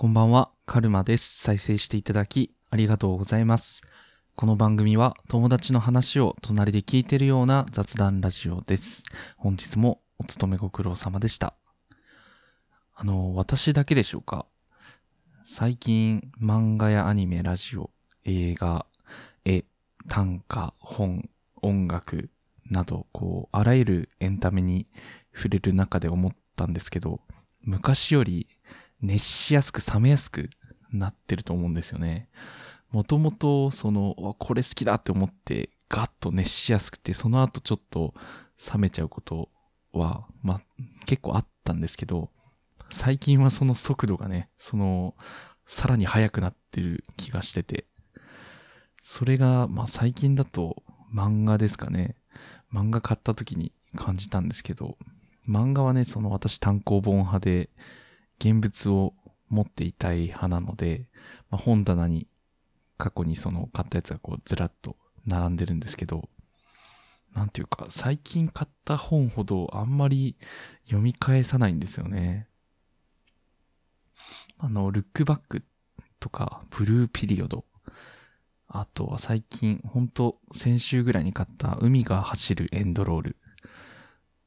こんばんは、カルマです。再生していただき、ありがとうございます。この番組は、友達の話を隣で聞いてるような雑談ラジオです。本日もお勤めご苦労様でした。あの、私だけでしょうか最近、漫画やアニメ、ラジオ、映画、絵、短歌、本、音楽など、こう、あらゆるエンタメに触れる中で思ったんですけど、昔より熱しやすく冷めやすくなってると思うんですよね。もともと、その、これ好きだって思って、ガッと熱しやすくて、その後ちょっと冷めちゃうことは、まあ、結構あったんですけど、最近はその速度がね、その、さらに速くなってる気がしてて、それが、まあ最近だと漫画ですかね。漫画買った時に感じたんですけど、漫画はね、その私単行本派で、現物を持っていたい派なので、まあ、本棚に過去にその買ったやつがこうずらっと並んでるんですけど、なんていうか、最近買った本ほどあんまり読み返さないんですよね。あの、ルックバックとか、ブルーピリオド。あとは最近、ほんと先週ぐらいに買った海が走るエンドロール。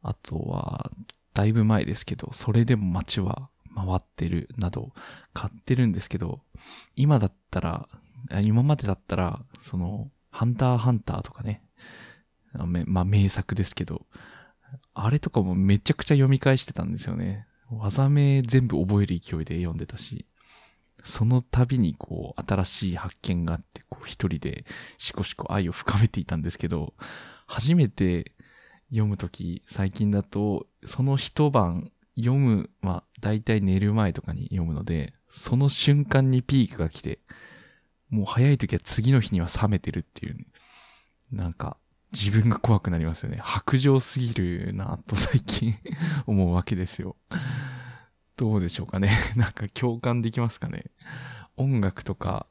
あとは、だいぶ前ですけど、それでも街は回ってるなど買ってるんですけど、今だったら、今までだったら、その、ハンターハンターとかね、まあ名作ですけど、あれとかもめちゃくちゃ読み返してたんですよね。技名全部覚える勢いで読んでたし、その度にこう、新しい発見があって、こう一人でしこしこ愛を深めていたんですけど、初めて読むとき、最近だと、その一晩読む、まあ、大体寝る前とかに読むので、その瞬間にピークが来て、もう早い時は次の日には冷めてるっていう、ね、なんか、自分が怖くなりますよね。白状すぎるなと最近 思うわけですよ。どうでしょうかね。なんか共感できますかね。音楽とか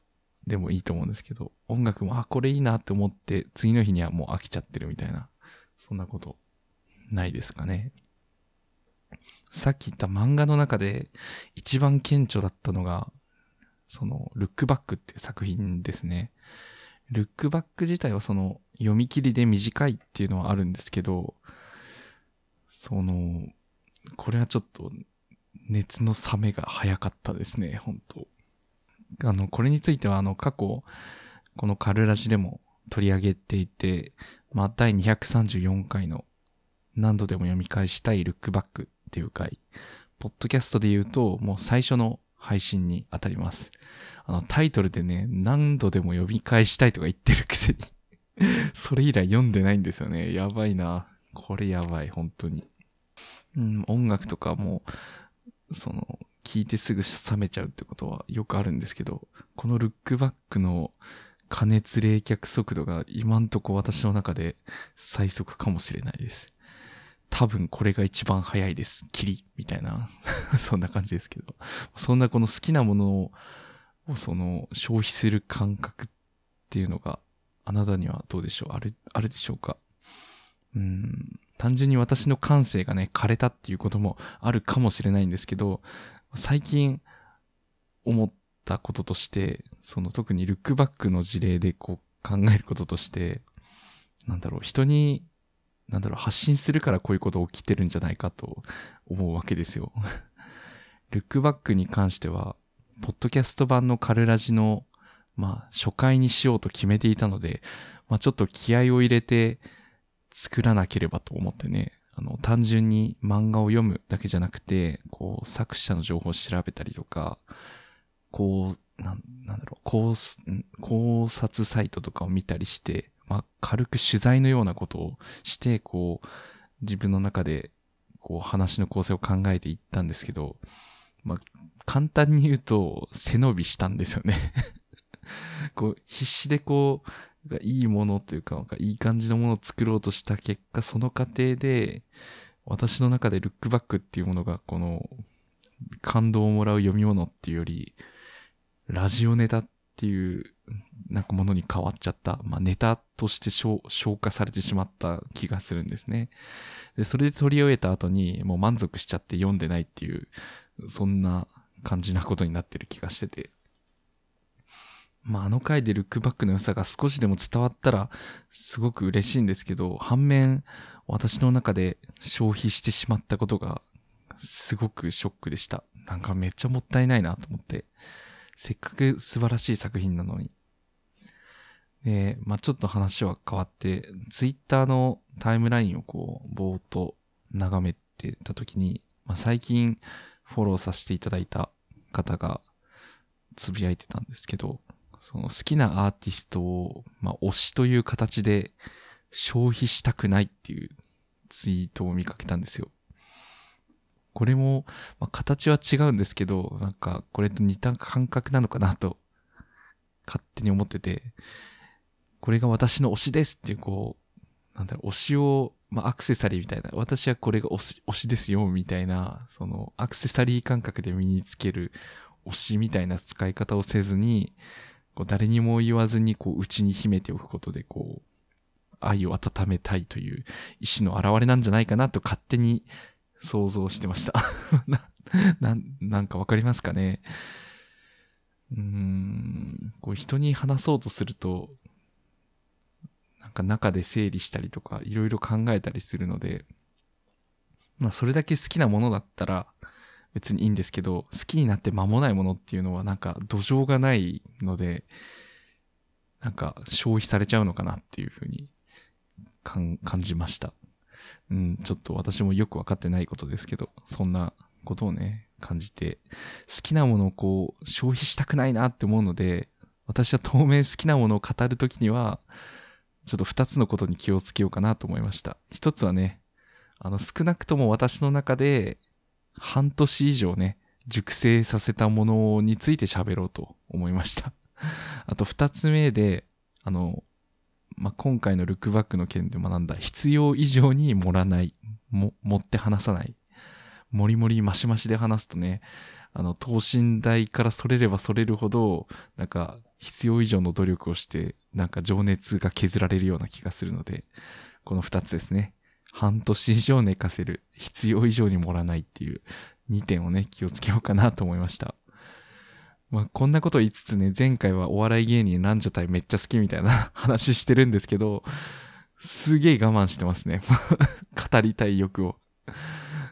でもいいと思うんですけど、音楽も、あ、これいいなって思って、次の日にはもう飽きちゃってるみたいな、そんなことないですかね。さっき言った漫画の中で一番顕著だったのが、その、ルックバックっていう作品ですね。ルックバック自体はその、読み切りで短いっていうのはあるんですけど、その、これはちょっと、熱の冷めが早かったですね、本当あの、これについては、あの、過去、このカルラジでも取り上げていて、まあ、第234回の何度でも読み返したいルックバックっていう回、ポッドキャストで言うと、もう最初の配信に当たります。あの、タイトルでね、何度でも読み返したいとか言ってるくせに それ以来読んでないんですよね。やばいな。これやばい、本当に。うん、音楽とかも、その、聞いてすぐ冷めちゃうってことはよくあるんですけど、このルックバックの加熱冷却速度が今んとこ私の中で最速かもしれないです。多分これが一番早いです。キリみたいな。そんな感じですけど。そんなこの好きなものをその消費する感覚っていうのがあなたにはどうでしょう？あれ、あれでしょうか？うん。単純に私の感性がね、枯れたっていうこともあるかもしれないんですけど、最近思ったこととして、その特にルックバックの事例でこう考えることとして、なんだろう、人に、なんだろう、発信するからこういうこと起きてるんじゃないかと思うわけですよ。ルックバックに関しては、ポッドキャスト版のカルラジの、まあ、初回にしようと決めていたので、まあ、ちょっと気合を入れて作らなければと思ってね、あの、単純に漫画を読むだけじゃなくて、こう、作者の情報を調べたりとか、こう、なんなんだろう、考察サイトとかを見たりして、まあ、軽く取材のようなことをして、こう、自分の中で、こう、話の構成を考えていったんですけど、まあ、簡単に言うと、背伸びしたんですよね。こう、必死でこう、いいものというか、なんかいい感じのものを作ろうとした結果、その過程で、私の中でルックバックっていうものが、この、感動をもらう読み物っていうより、ラジオネタっっていう、なんかものに変わっちゃった。まあ、ネタとして消消化されてしまった気がするんですね。で、それで取り終えた後に、もう満足しちゃって読んでないっていう、そんな感じなことになってる気がしてて。まあ、あの回でルックバックの良さが少しでも伝わったらすごく嬉しいんですけど、反面私の中で消費してしまったことがすごくショックでした。なんかめっちゃもったいないなと思って。せっかく素晴らしい作品なのに。で、まあちょっと話は変わって、ツイッターのタイムラインをこう、ぼーっと眺めてた時に、まあ最近フォローさせていただいた方がつぶやいてたんですけど、その好きなアーティストを、まあ推しという形で消費したくないっていうツイートを見かけたんですよ。これも、まあ、形は違うんですけど、なんかこれと似た感覚なのかなと勝手に思ってて、これが私の推しですっていうこう、なんだろう、推しを、まあ、アクセサリーみたいな、私はこれが推し推しですよみたいな、そのアクセサリー感覚で身につける推しみたいな使い方をせずに、こう誰にも言わずにこう内に秘めておくことでこう、愛を温めたいという意志の表れなんじゃないかなと勝手に想像してました な。な、なんかわかりますかね？うーん、こう人に話そうとすると、なんか中で整理したりとか、いろいろ考えたりするので、まあそれだけ好きなものだったら別にいいんですけど、好きになって間もないものっていうのはなんか土壌がないので、なんか消費されちゃうのかなっていうふうに感じました。うん、ちょっと私もよくわかってないことですけど、そんなことをね、感じて、好きなものをこう、消費したくないなって思うので、私は当面好きなものを語るときには、ちょっと二つのことに気をつけようかなと思いました。一つはね、あの、少なくとも私の中で、半年以上ね、熟成させたものについて喋ろうと思いました。あと二つ目で、あの、まあ、今回のルックバックの件で学んだ必要以上に盛らない、も、持って話さない。もりもりマシマシで話すとね、あの、等身大からそれればそれるほど、なんか、必要以上の努力をして、なんか情熱が削られるような気がするので、この二つですね。半年以上寝かせる。必要以上に盛らないっていう2点をね、気をつけようかなと思いました。まあ、こんなこと言いつつね、前回はお笑い芸人ランジャタイめっちゃ好きみたいな 話してるんですけど、すげえ我慢してますね。語りたい欲を。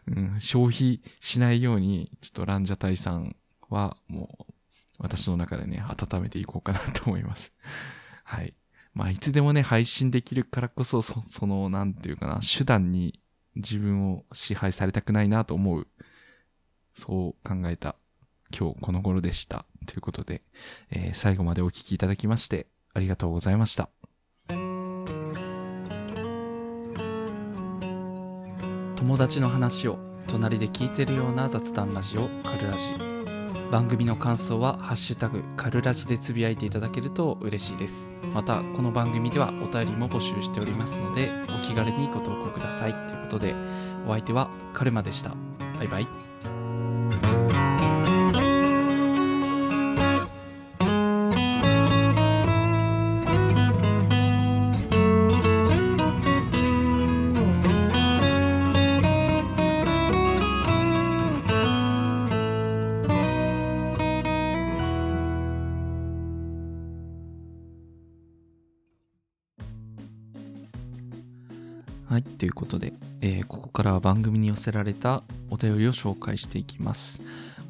うん、消費しないように、ちょっとランジャタイさんはもう私の中でね、温めていこうかなと思います。はい。まあ、いつでもね、配信できるからこそ、そその、なんていうかな、手段に自分を支配されたくないなと思う、そう考えた今日この頃でした。ということで、えー、最後までお聴きいただきましてありがとうございました。友達の話を隣で聞いてるような雑談ラジオカルラジ。番組の感想は「ハッシュタグカルラジ」でつぶやいていただけると嬉しいです。またこの番組ではお便りも募集しておりますのでお気軽にご投稿ください。ということでお相手はカルマでした。バイバイ。はい、ということで、えー、ここからは番組に寄せられたお便りを紹介していきます。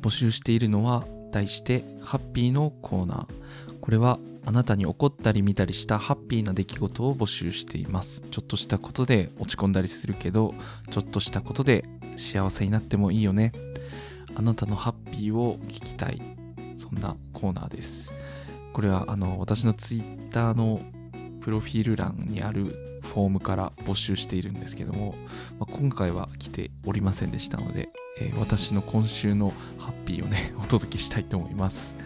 募集しているのは、題して、ハッピーのコーナー。これは、あなたに起こったり見たりしたハッピーな出来事を募集しています。ちょっとしたことで落ち込んだりするけど、ちょっとしたことで幸せになってもいいよね。あなたのハッピーを聞きたい。そんなコーナーです。これは、あの、私のツイッターのプロフィール欄にあるフォームから募集しているんですけども、まあ、今回は来ておりませんでしたので、えー、私の今週のハッピーをね、お届けしたいと思います。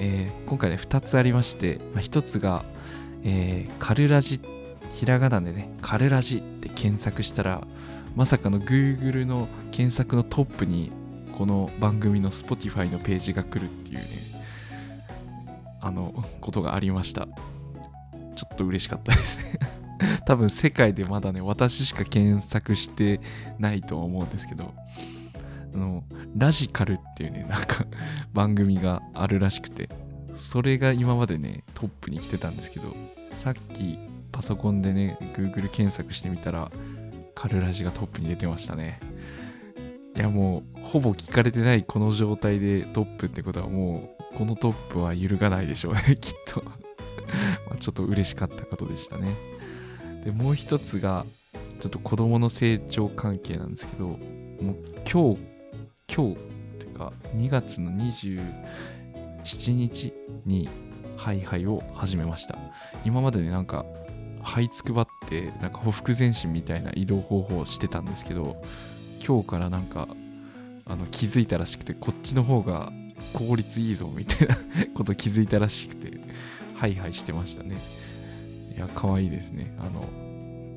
えー、今回ね、2つありまして、まあ、1つが、えー、カルラジ、ひらがなでね、カルラジって検索したら、まさかの Google の検索のトップに、この番組の Spotify のページが来るっていうね、あの、ことがありました。ちょっと嬉しかったですね 多分世界でまだね、私しか検索してないとは思うんですけど、あの、ラジカルっていうね、なんか番組があるらしくて、それが今までね、トップに来てたんですけど、さっきパソコンでね、Google 検索してみたら、カルラジがトップに出てましたね。いやもう、ほぼ聞かれてないこの状態でトップってことはもう、このトップは揺るがないでしょうね、きっと まあちょっと嬉しかったことでしたね。で、もう一つが、ちょっと子供の成長関係なんですけど、もう今日、今日、っていうか、2月の27日に、ハイハイを始めました。今までね、なんか、這いつくばって、なんか、ほふ前進みたいな移動方法をしてたんですけど、今日からなんか、あの、気づいたらしくて、こっちの方が効率いいぞ、みたいなこと気づいたらしくて、ハイハイしてましたね。いや、可愛いですね。あの、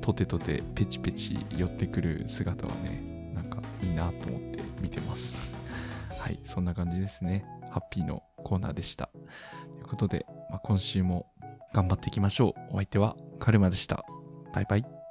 とてとてペチペチ寄ってくる姿はね、なんかいいなと思って見てます。はい、そんな感じですね。ハッピーのコーナーでした。ということで、まあ、今週も頑張っていきましょう。お相手はカルマでした。バイバイ。